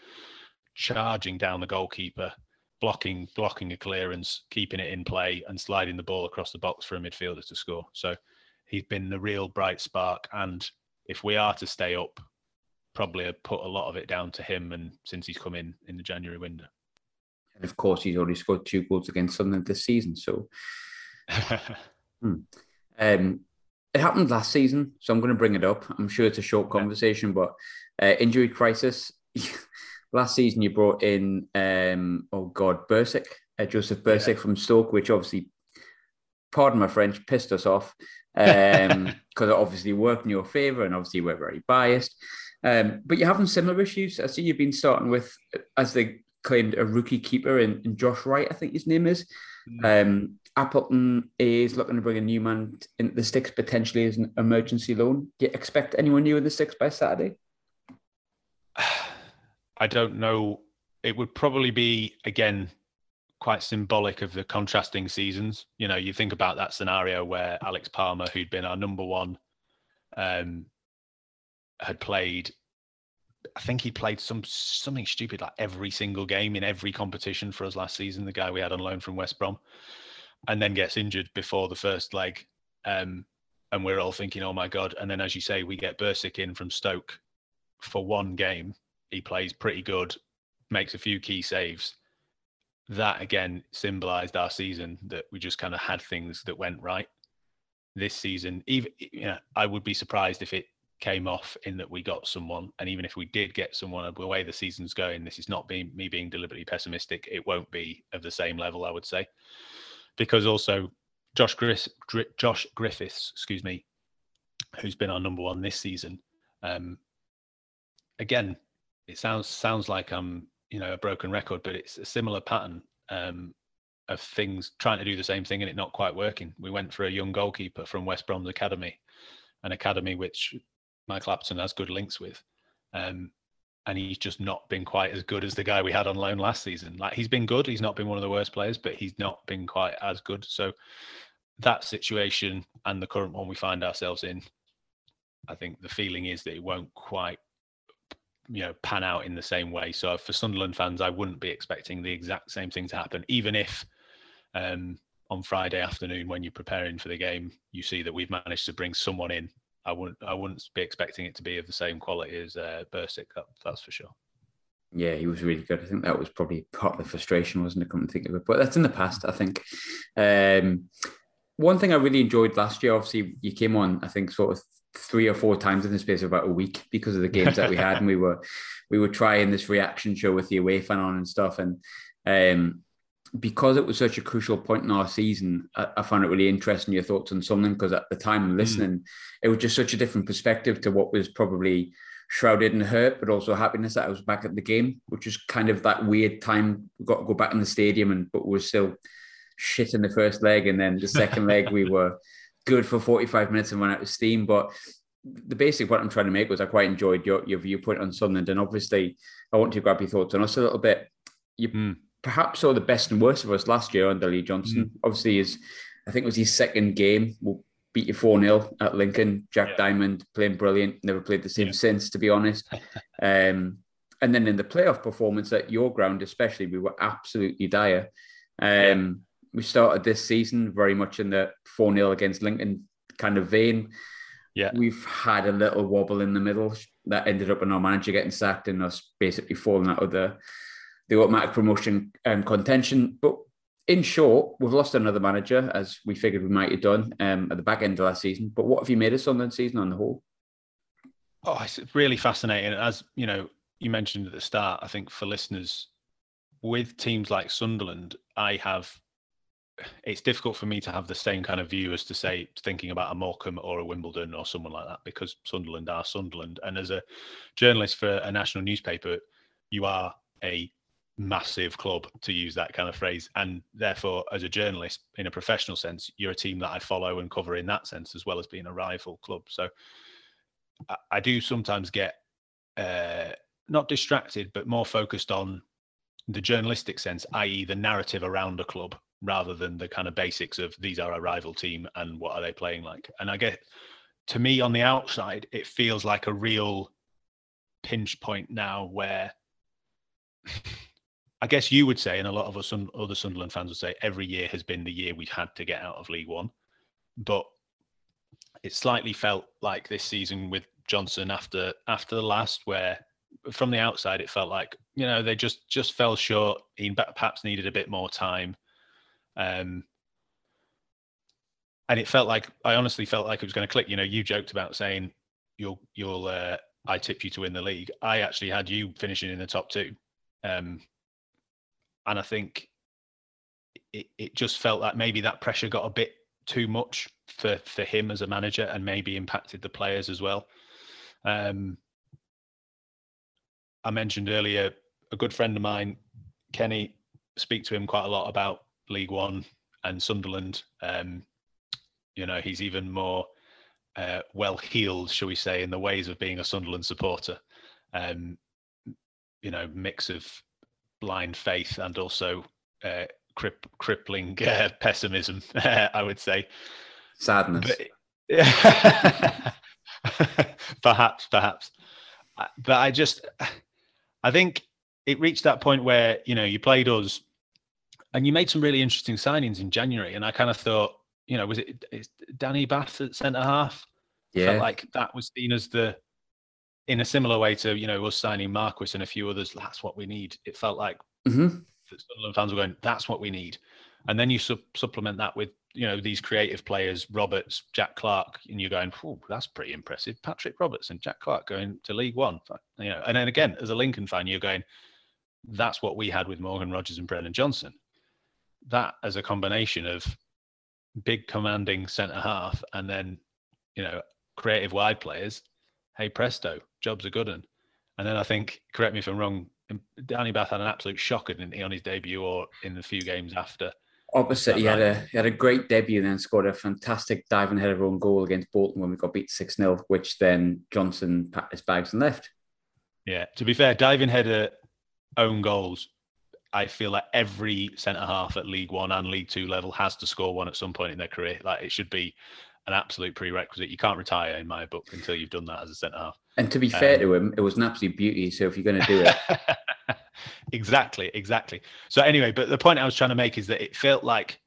charging down the goalkeeper, blocking blocking a clearance, keeping it in play, and sliding the ball across the box for a midfielder to score. So he's been the real bright spark. And if we are to stay up, probably put a lot of it down to him. And since he's come in in the January window, and of course he's already scored two goals against Sunderland this season. So, hmm. um, it happened last season, so I'm going to bring it up. I'm sure it's a short conversation, but uh, injury crisis. last season, you brought in um, oh god, Bursik, uh, Josef Bursik yeah. from Stoke, which obviously, pardon my French, pissed us off um, because it obviously worked in your favor and obviously we're very biased. Um, but you're having similar issues. I see you've been starting with, as they claimed, a rookie keeper in, in Josh Wright, I think his name is. Mm. Um, Appleton is looking to bring a new man in the sticks potentially as an emergency loan. Do you expect anyone new in the sticks by Saturday? I don't know. It would probably be again quite symbolic of the contrasting seasons. You know, you think about that scenario where Alex Palmer, who'd been our number one, um, had played. I think he played some something stupid like every single game in every competition for us last season. The guy we had on loan from West Brom, and then gets injured before the first leg, um, and we're all thinking, "Oh my god!" And then, as you say, we get Bursik in from Stoke for one game. He plays pretty good, makes a few key saves, that again symbolized our season that we just kind of had things that went right this season even you know i would be surprised if it came off in that we got someone and even if we did get someone the way the season's going this is not being me being deliberately pessimistic it won't be of the same level i would say because also josh josh griffiths excuse me who's been our number one this season um again it sounds sounds like i'm you know a broken record, but it's a similar pattern um, of things trying to do the same thing and it not quite working. We went for a young goalkeeper from West Brom's academy, an academy which Michael Appleton has good links with. Um, and he's just not been quite as good as the guy we had on loan last season. Like he's been good, he's not been one of the worst players, but he's not been quite as good. So that situation and the current one we find ourselves in, I think the feeling is that it won't quite you know pan out in the same way. So for Sunderland fans, I wouldn't be expecting the exact same thing to happen, even if um, on Friday afternoon when you're preparing for the game, you see that we've managed to bring someone in. I wouldn't I wouldn't be expecting it to be of the same quality as uh, Bursik. That, that's for sure. Yeah, he was really good. I think that was probably part of the frustration, wasn't it? Come to think of it, but that's in the past. I think. Um, one thing I really enjoyed last year, obviously, you came on. I think sort of three or four times in the space of about a week because of the games that we had, and we were we were trying this reaction show with the away fan on and stuff, and um, because it was such a crucial point in our season, I, I found it really interesting your thoughts on something because at the time mm. listening, mm. it was just such a different perspective to what was probably shrouded in hurt, but also happiness that I was back at the game, which is kind of that weird time. We got to go back in the stadium, and but we are still shit in the first leg, and then the second leg we were good for forty five minutes and went out of steam. But the basic point I'm trying to make was I quite enjoyed your, your viewpoint on Sunderland, and obviously I want to grab your thoughts on us a little bit. You mm perhaps saw the best and worst of us last year under Lee Johnson. Mm. Obviously, his I think it was his second game. We'll beat you 4 0 at Lincoln. Jack yeah. Diamond playing brilliant. Never played the same yeah. since, to be honest. um, and then in the playoff performance at your ground, especially, we were absolutely dire. Um. We started this season very much in the 4 0 against Lincoln kind of vein. Yeah. We've had a little wobble in the middle that ended up in our manager getting sacked and us basically falling out of the the automatic promotion um, contention. But in short, we've lost another manager, as we figured we might have done um, at the back end of last season. But what have you made of Sunderland season on the whole? Oh, it's really fascinating. As you know, you mentioned at the start, I think for listeners, with teams like Sunderland, I have it's difficult for me to have the same kind of view as to say thinking about a Morecambe or a Wimbledon or someone like that because Sunderland are Sunderland. And as a journalist for a national newspaper, you are a massive club to use that kind of phrase. And therefore as a journalist in a professional sense you're a team that i follow and cover in that sense as well as being a rival club. So i, I do sometimes get uh, not distracted but more focused on the journalistic sense i.e the narrative around a club rather than the kind of basics of these are a rival team and what are they playing like. And i get to me on the outside it feels like a real pinch point now where I guess you would say, and a lot of us other Sunderland fans would say, every year has been the year we've had to get out of League One. But it slightly felt like this season with Johnson after after the last, where from the outside it felt like you know they just just fell short. He perhaps needed a bit more time, um, and it felt like I honestly felt like it was going to click. You know, you joked about saying you'll you'll uh, I tip you to win the league. I actually had you finishing in the top two. Um, and I think it, it just felt like maybe that pressure got a bit too much for for him as a manager and maybe impacted the players as well. Um, I mentioned earlier a good friend of mine, Kenny, speak to him quite a lot about League One and Sunderland. Um, you know, he's even more uh, well heeled, shall we say, in the ways of being a Sunderland supporter. Um, you know, mix of blind faith and also uh, crippling uh, pessimism, I would say. Sadness. But, perhaps, perhaps. Uh, but I just, I think it reached that point where, you know, you played us and you made some really interesting signings in January. And I kind of thought, you know, was it Danny Batth at centre half? Yeah. Felt like that was seen as the in a similar way to you know us signing Marquis and a few others. That's what we need. It felt like mm-hmm. Sunderland fans were going, "That's what we need," and then you su- supplement that with you know these creative players, Roberts, Jack Clarke, and you're going, "Oh, that's pretty impressive." Patrick Roberts and Jack Clarke going to League One, you know, and then again as a Lincoln fan, you're going, "That's what we had with Morgan Rogers and Brennan Johnson." That as a combination of big commanding centre half and then you know creative wide players hey presto, job's a good one. And then I think, correct me if I'm wrong, um, Danny Batth had an absolute shocker, didn't he, on his debut or in the few games after? Opposite, he had a he had a great debut, and then scored a fantastic diving header own goal against Bolton when we got beat six 0 which then Johnson packed his bags and left. Yeah, to be fair, diving header own goals. I feel like every centre half at League One and League Two level has to score one at some point in their career. Like it should be an absolute prerequisite. You can't retire in my book until you've done that as a centre half. And to be fair um, to him, it was an absolute beauty. So if you're going to do it, exactly, exactly. So anyway, but the point I was trying to make is that it felt like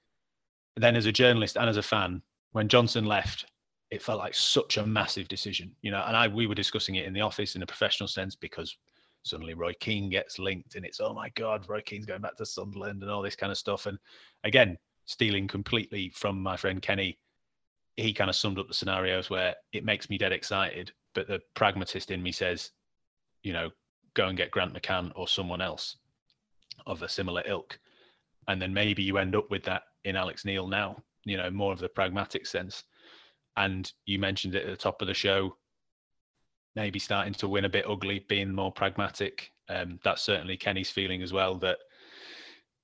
then as a journalist and as a fan, when Johnson left, it felt like such a massive decision, you know. And I we were discussing it in the office in a professional sense because suddenly Roy Keane gets linked, and it's oh my god, Roy Keane's going back to Sunderland and all this kind of stuff. And again, stealing completely from my friend Kenny, he kind of summed up the scenarios where it makes me dead excited, but the pragmatist in me says, you know, go and get Grant McCann or someone else of a similar ilk. And then maybe you end up with that in Alex Neil now, you know, more of the pragmatic sense. And you mentioned it at the top of the show, maybe starting to win a bit ugly, being more pragmatic. Um, that's certainly Kenny's feeling as well that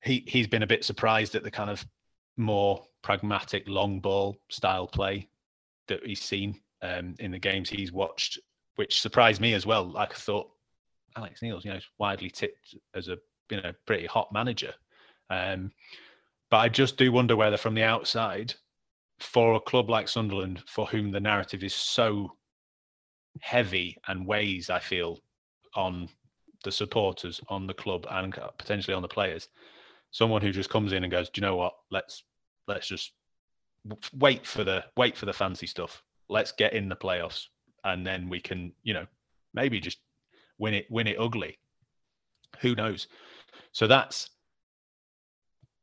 he he's been a bit surprised at the kind of more pragmatic long ball style play that he's seen um, in the games he's watched, which surprised me as well. Like I thought Alex Neil's, you know, is widely tipped as a you know pretty hot manager. Um, but I just do wonder whether from the outside, for a club like Sunderland, for whom the narrative is so heavy and weighs, I feel, on the supporters, on the club, and potentially on the players, someone who just comes in and goes, "Do you know what? Let's let's just wait for the wait for the fancy stuff. Let's get in the playoffs, and then we can, you know, maybe just win it win it ugly. Who knows? So that's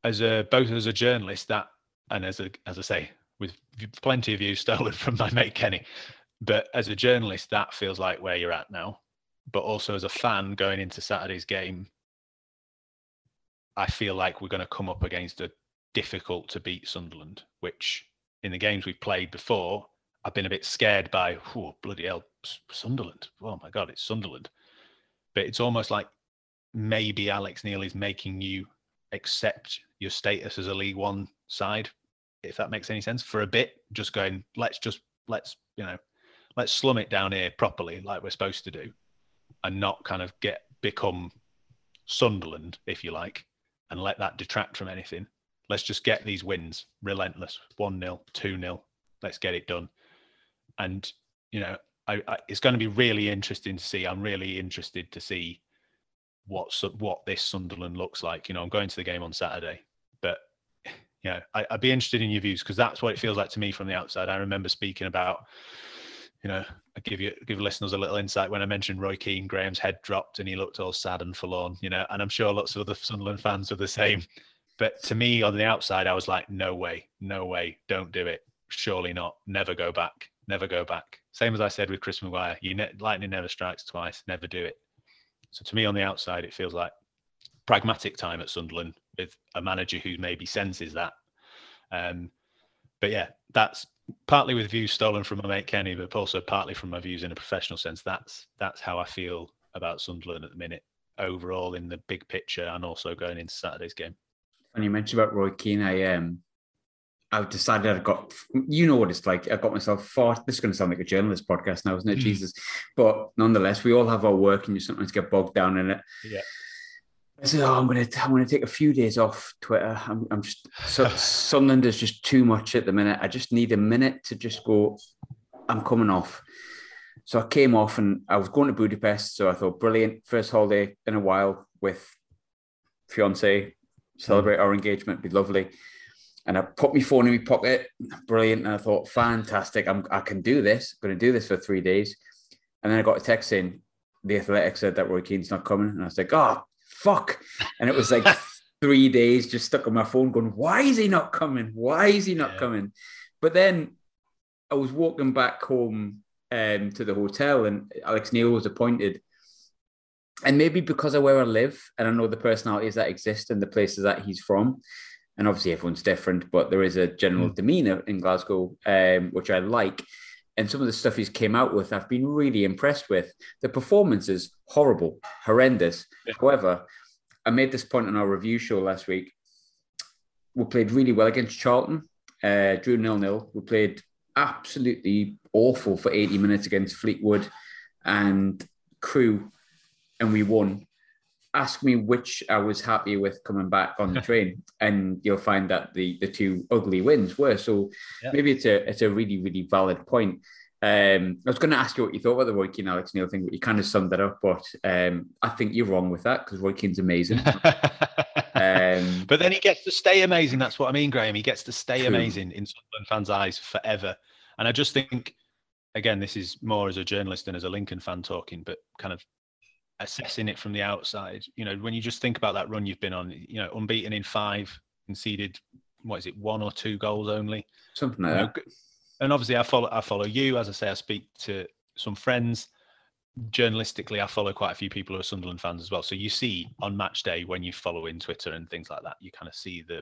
as a both as a journalist that and as a as I say with plenty of views stolen from my mate Kenny, but as a journalist that feels like where you're at now. But also as a fan going into Saturday's game, I feel like we're going to come up against a difficult to beat Sunderland, which in the games we've played before, I've been a bit scared by, oh, bloody hell, Sunderland. Oh my God, it's Sunderland. But it's almost like maybe Alex Neil is making you accept your status as a League One side, if that makes any sense, for a bit, just going, let's just, let's, you know, let's slum it down here properly, like we're supposed to do, and not kind of get, become Sunderland, if you like, and let that detract from anything. Let's just get these wins, relentless, 1 0, 2 0. Let's get it done. And, you know, I, I, it's going to be really interesting to see. I'm really interested to see what what this Sunderland looks like. You know, I'm going to the game on Saturday, but yeah, I, would be interested in your views because that's what it feels like to me from the outside. I remember speaking about, you know, I give you give listeners a little insight when I mentioned Roy Keane. Graham's head dropped and he looked all sad and forlorn. You know, and I'm sure lots of other Sunderland fans were the same. But to me, on the outside, I was like, no way, no way, don't do it. Surely not. Never go back. Never go back. Same as I said with Chris Maguire. You ne- lightning never strikes twice. Never do it. So to me, on the outside, it feels like pragmatic time at Sunderland with a manager who maybe senses that. Um, but yeah, that's partly with views stolen from my mate Kenny, but also partly from my views in a professional sense. That's that's how I feel about Sunderland at the minute, overall in the big picture, and also going into Saturday's game. When you mentioned about Roy Keane, I um, I've decided I've got, you know what it's like. I've got myself far, This is going to sound like a journalist podcast now, isn't it? Mm. Jesus. But nonetheless, we all have our work and you sometimes get bogged down in it. Yeah. I said, oh, I'm going to, I'm going to take a few days off Twitter. I'm, I'm just, so, Sunderland is just too much at the minute. I just need a minute to just go, I'm coming off. So I came off and I was going to Budapest. So I thought, brilliant. First holiday in a while with fiance, celebrate our engagement, be lovely and I put my phone in my pocket. Brilliant. And I thought, fantastic. I'm, I can do this. I'm going to do this for three days. And then I got a text saying the Athletic said that Roy Keane's not coming. And I was like, oh, fuck. And it was like three days just stuck on my phone going, why is he not coming? Why is he not yeah. coming? But then I was walking back home um, to the hotel and Alex Neil was appointed. And maybe because of where I live and I know the personalities that exist and the places that he's from, and obviously everyone's different, but there is a general mm. demeanor in Glasgow, um, which I like. And some of the stuff he's came out with, I've been really impressed with. The performance is horrible, horrendous. Yeah. However, I made this point on our review show last week. We played really well against Charlton, uh, drew nil nil. We played absolutely awful for 80 minutes against Fleetwood and Crewe, and we won ask me which I was happy with coming back on the train, and you'll find that the the two ugly wins were. So yeah. maybe it's a it's a really really valid point. Um, I was going to ask you what you thought about the Roy Keane Alex Neil thing, but you kind of summed it up. But um, I think you're wrong with that because Roy Keane's amazing. um, but then he gets to stay amazing. That's what I mean, Graham. He gets to stay true. amazing in Sunderland fans' eyes forever. And I just think, again, this is more as a journalist than as a Lincoln fan talking, but kind of assessing it from the outside. You know, when you just think about that run you've been on, you know, unbeaten in five, conceded what is it, one or two goals only, something like you know, that and obviously I follow I follow you. As I say, I speak to some friends. Journalistically, I follow quite a few people who are Sunderland fans as well. So you see on match day when you follow in Twitter and things like that, you kind of see the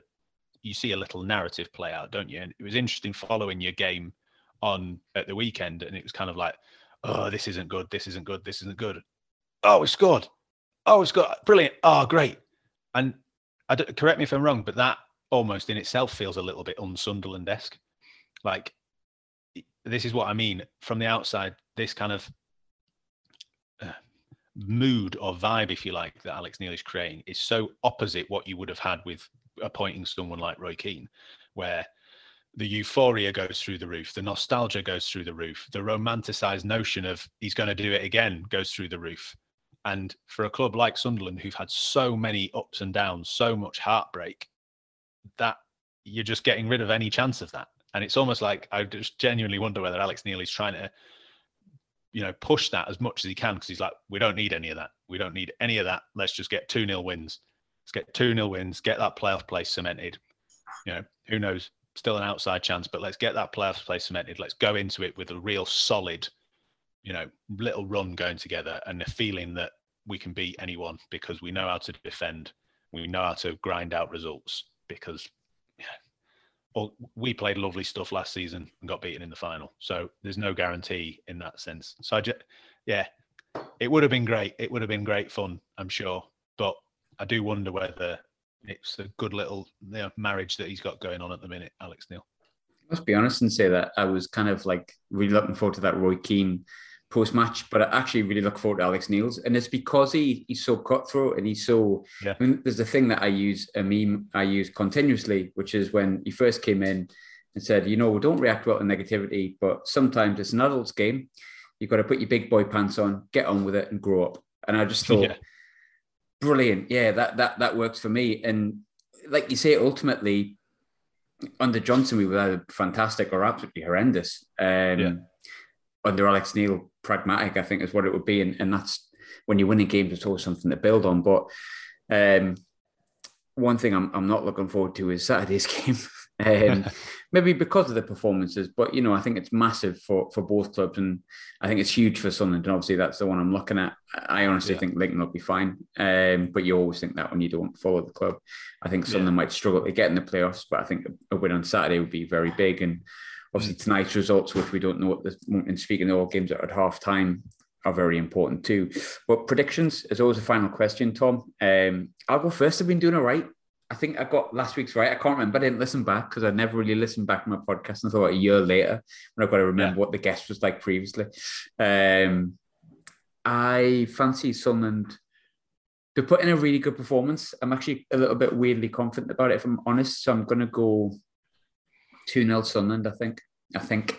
you see a little narrative play out, don't you? And it was interesting following your game on at the weekend, and it was kind of like, oh, this isn't good, this isn't good, this isn't good. Oh, we scored. Oh, we scored. Brilliant. Oh, great. And correct me if I'm wrong, but that almost in itself feels a little bit un-Sunderland esque. Like this is what I mean from the outside. This kind of uh, mood or vibe, if you like, that Alex Neil is creating is so opposite what you would have had with appointing someone like Roy Keane, where the euphoria goes through the roof, the nostalgia goes through the roof, the romanticized notion of he's going to do it again goes through the roof. And for a club like Sunderland, who've had so many ups and downs, so much heartbreak, that you're just getting rid of any chance of that. And it's almost like I just genuinely wonder whether Alex Neil is trying to, you know, push that as much as he can because he's like, we don't need any of that. We don't need any of that. Let's just get 2 0 wins. Let's get 2 0 wins, get that playoff place cemented. You know, who knows? Still an outside chance, but let's get that playoff place cemented. Let's go into it with a real solid, you know, little run going together and the feeling that we can beat anyone because we know how to defend. We know how to grind out results because yeah, well, we played lovely stuff last season and got beaten in the final. So there's no guarantee in that sense. So I just, yeah, it would have been great. It would have been great fun, I'm sure. But I do wonder whether it's a good little you know, marriage that he's got going on at the minute, Alex Neil. Let's be honest and say that I was kind of like really looking forward to that Roy Keane post match, but I actually really look forward to Alex Neil's, and it's because he he's so cutthroat and he's so. Yeah. I mean, there's a thing that I use a meme I use continuously, which is when he first came in and said, you know, we don't react well to negativity, but sometimes it's an adult's game. You've got to put your big boy pants on, get on with it, and grow up. And I just thought, yeah. brilliant, yeah, that that that works for me. And like you say, ultimately, under Johnson, we were either fantastic or absolutely horrendous. Um, yeah under Alex Neil, pragmatic, I think is what it would be. And, and that's when you're winning games, it's always something to build on. But um, one thing I'm, I'm not looking forward to is Saturday's game. um, maybe because of the performances, but you know, I think it's massive for for both clubs, and I think it's huge for Sunderland. And obviously, that's the one I'm looking at. I honestly yeah. think Lincoln will be fine, um, but you always think that when you don't follow the club. I think Sunderland yeah. might struggle to get in the playoffs, but I think a win on Saturday would be very big. And Obviously, tonight's results, which we don't know at this moment in speaking, of all games at half time are very important too. But predictions is always a final question, Tom. Um, I'll go first. I've been doing all right. I think I got last week's right. I can't remember. I didn't listen back because I never really listened back to my podcast until about a year later when I've got to remember yeah. what the guest was like previously. Um, I fancy Sunderland to put in a really good performance. I'm actually a little bit weirdly confident about it, if I'm honest. So I'm going to go 2 0 Sunderland, I think. I think.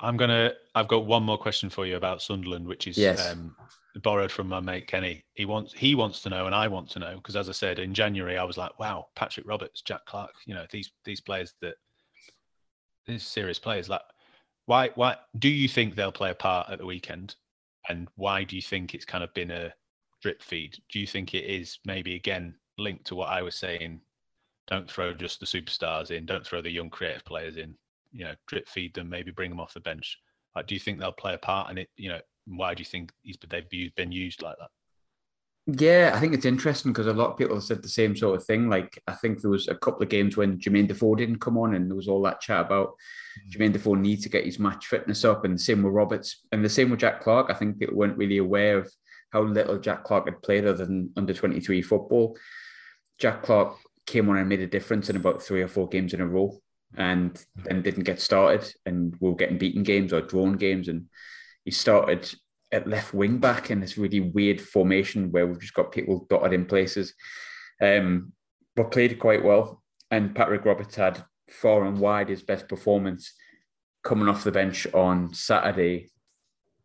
I'm gonna. I've got one more question for you about Sunderland, which is yes. um, borrowed from my mate Kenny. He wants he wants to know, and I want to know because, as I said in January, I was like, "Wow, Patrick Roberts, Jack Clarke, you know these these players that these serious players. Like, why why do you think they'll play a part at the weekend, and why do you think it's kind of been a drip feed? Do you think it is maybe again linked to what I was saying don't throw just the superstars in. Don't throw the young creative players in. You know, drip feed them. Maybe bring them off the bench. Like, do you think they'll play a part in it? You know, why do you think he's they've been used like that? Yeah, I think it's interesting because a lot of people have said the same sort of thing. Like, I think there was a couple of games when Jermaine Defoe didn't come on, and there was all that chat about mm-hmm. Jermaine Defoe needs to get his match fitness up, and the same with Roberts, and the same with Jack Clarke. I think people weren't really aware of how little Jack Clarke had played other than under 23 football. Jack Clarke came on and made a difference in about three or four games in a row and then didn't get started and we were getting beaten games or drawn games. And he started at left wing back in this really weird formation where we've just got people dotted in places. Um, but played quite well. And Patrick Roberts had far and wide his best performance coming off the bench on Saturday,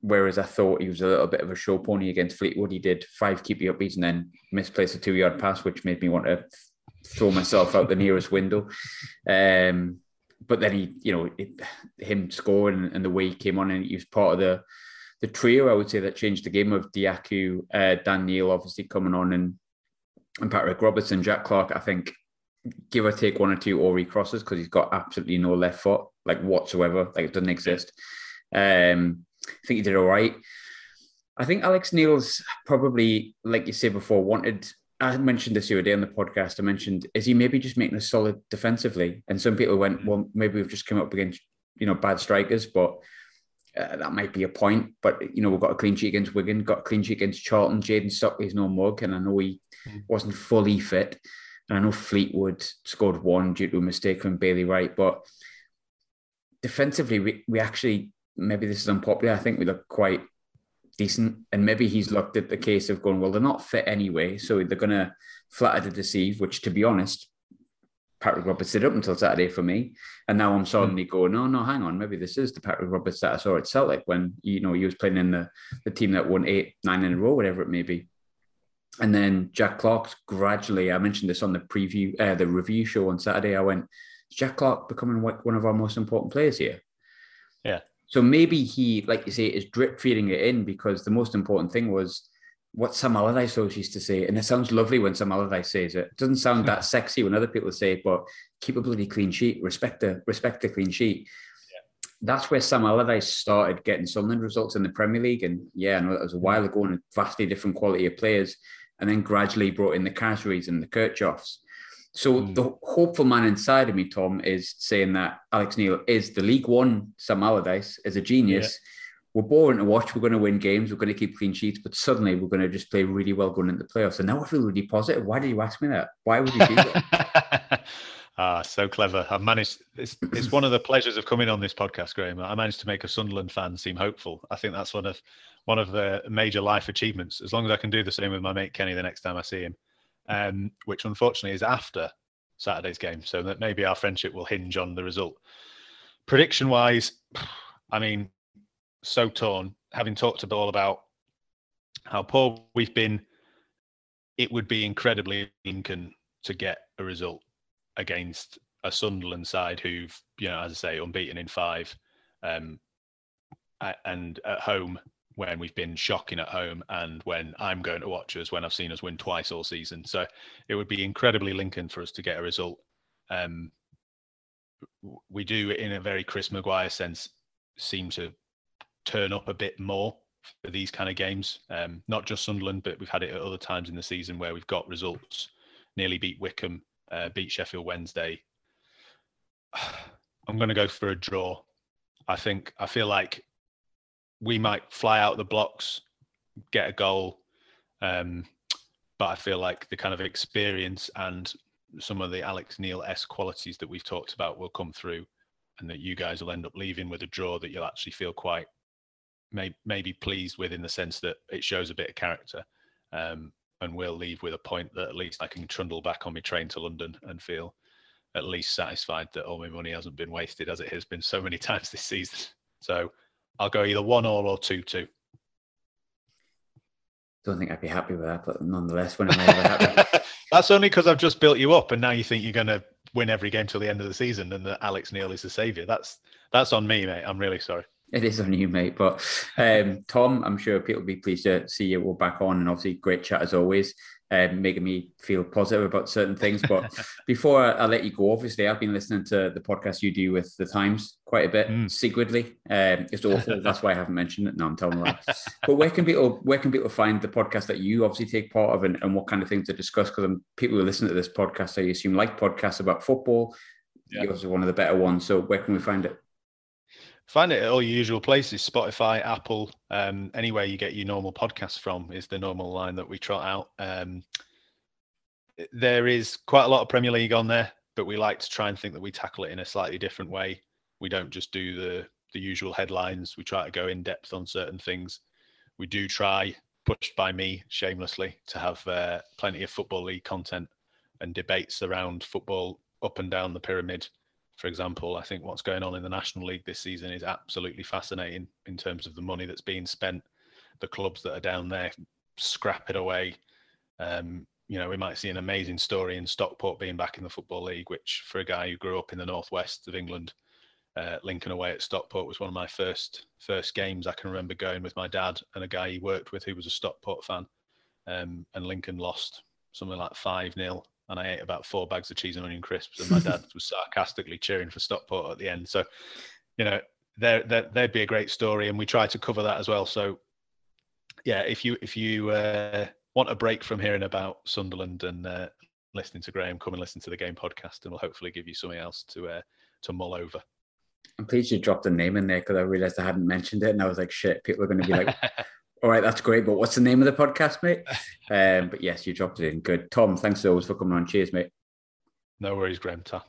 whereas I thought he was a little bit of a show pony against Fleetwood. He did five keepy upbeats and then misplaced a two yard pass, which made me want to throw myself out the nearest window. Um, but then he, you know, it, him scoring and the way he came on and he was part of the the trio, I would say, that changed the game of Diaku, uh, Dan Neil obviously coming on and, and Patrick Robertson, Jack Clarke. I think give or take one or two Ori crosses because he's got absolutely no left foot, like whatsoever. Like it doesn't exist. Um, I think he did all right. I think Alex Neil's probably, like you said before, wanted. I mentioned this the other day on the podcast. I mentioned, is he maybe just making us solid defensively? And some people went, well, maybe we've just come up against, you know, bad strikers, but uh, that might be a point. But, you know, we've got a clean sheet against Wigan, got a clean sheet against Charlton. Jayden Stockley's no mug, and I know he mm. wasn't fully fit. And I know Fleetwood scored one due to a mistake from Bailey Wright, but defensively, we, we actually, maybe this is unpopular, I think we look quite decent. And maybe he's looked at the case of going, well, they're not fit anyway. So they're going to flatter to deceive, which to be honest, Patrick Roberts did up until Saturday for me. And now I'm suddenly mm. going, no, no, hang on. Maybe this is the Patrick Roberts that I saw at Celtic when, you know, he was playing in the, the team that won eight, nine in a row, whatever it may be. And then Jack Clarke gradually, I mentioned this on the preview, uh, the review show on Saturday. I went, Jack Clarke becoming one of our most important players here? Yeah. So maybe he, like you say, is drip feeding it in because the most important thing was what Sam Allardyce always used to say. And it sounds lovely when Sam Allardyce says it. It doesn't sound hmm. that sexy when other people say it, but keep a bloody clean sheet, respect the respect the clean sheet. That's where Sam Allardyce started getting Sunderland results in the Premier League. And yeah, I know that was a hmm. while ago and a vastly different quality of players and then gradually brought in the Khazris and the Kirchhoffs. So mm. the hopeful man inside of me, Tom, is saying that Alex Neil is the League One Sam Allardyce, is a genius. Yeah. We're boring to watch. We're going to win games. We're going to keep clean sheets, but suddenly we're going to just play really well going into the playoffs. And now I feel really positive. Why did you ask me that? Why would you do that? ah, so clever. I've managed. It's, it's one of the pleasures of coming on this podcast, Graham. I managed to make a Sunderland fan seem hopeful. I think that's one of one of the major life achievements. As long as I can do the same with my mate Kenny the next time I see him, um, which unfortunately is after Saturday's game, so that maybe our friendship will hinge on the result. Prediction wise, I mean, so torn. Having talked to all about how poor we've been, it would be incredibly Lincoln to get a result against a Sunderland side who've, you know, as I say, unbeaten in five, um, and at home when we've been shocking at home and when I'm going to watch us when I've seen us win twice all season. So it would be incredibly Lincoln for us to get a result. Um, we do, in a very Chris Maguire sense, seem to turn up a bit more for these kind of games. Um, not just Sunderland, but we've had it at other times in the season where we've got results. Nearly beat Wycombe, uh, beat Sheffield Wednesday. I'm going to go for a draw. I think I feel like we might fly out the blocks, get a goal. Um, but I feel like the kind of experience and some of the Alex Neil s qualities that we've talked about will come through, and that you guys will end up leaving with a draw that you'll actually feel quite may, maybe pleased with in the sense that it shows a bit of character. Um, and we'll leave with a point that at least I can trundle back on my train to London and feel at least satisfied that all my money hasn't been wasted as it has been so many times this season. So I'll go either one all or two two. Don't think I'd be happy with that, but nonetheless, when am I happy? That's only because I've just built you up, and now you think you're going to win every game till the end of the season, and that Alex Neil is the savior. That's that's on me, mate. I'm really sorry. It is on you, mate. But um, Tom, I'm sure people will be pleased to see you all back on, and obviously great chat as always um, making me feel positive about certain things. But before I, I, let you go, obviously, I've been listening to the podcast you do with the Times quite a bit mm. secretly. Um, it's awful. That's why I haven't mentioned it. No, I'm telling you that. but where can people where can people find the podcast that you obviously take part of, and, and what kind of things to discuss? Because people who listen to this podcast, I assume, like podcasts about football. Yeah. Yours are one of the better ones. So where can we find it? Find it at all your usual places Spotify, Apple, um, anywhere you get your normal podcasts from is the normal line that we trot out. Um, there is quite a lot of Premier League on there, but we like to try and think that we tackle it in a slightly different way. We don't just do the the usual headlines. We try to go in depth on certain things. We do try, pushed by me shamelessly, to have uh, plenty of football league content and debates around football up and down the pyramid for example, I think what's going on in the National League this season is absolutely fascinating in terms of the money that's being spent. The clubs that are down there scrap it away. Um, you know, we might see an amazing story in Stockport being back in the Football League, which for a guy who grew up in the northwest of England, uh, Lincoln away at Stockport was one of my first first games. I can remember going with my dad and a guy he worked with who was a Stockport fan, um, and Lincoln lost something like five 0 and I ate about four bags of cheese and onion crisps, and my dad was sarcastically cheering for Stockport at the end. So, you know, there, there would be a great story, and we try to cover that as well. So, yeah, if you if you uh, want a break from hearing about Sunderland and uh, listening to Graham, come and listen to the game podcast, and we'll hopefully give you something else to uh, to mull over. I'm pleased you dropped the name in there because I realized I hadn't mentioned it, and I was like, "Shit, people are going to be like." All right, that's great. But what's the name of the podcast, mate? Um, but yes, you dropped it in. Good. Tom, thanks always for coming on. Cheers, mate. No worries, Graham. Ta.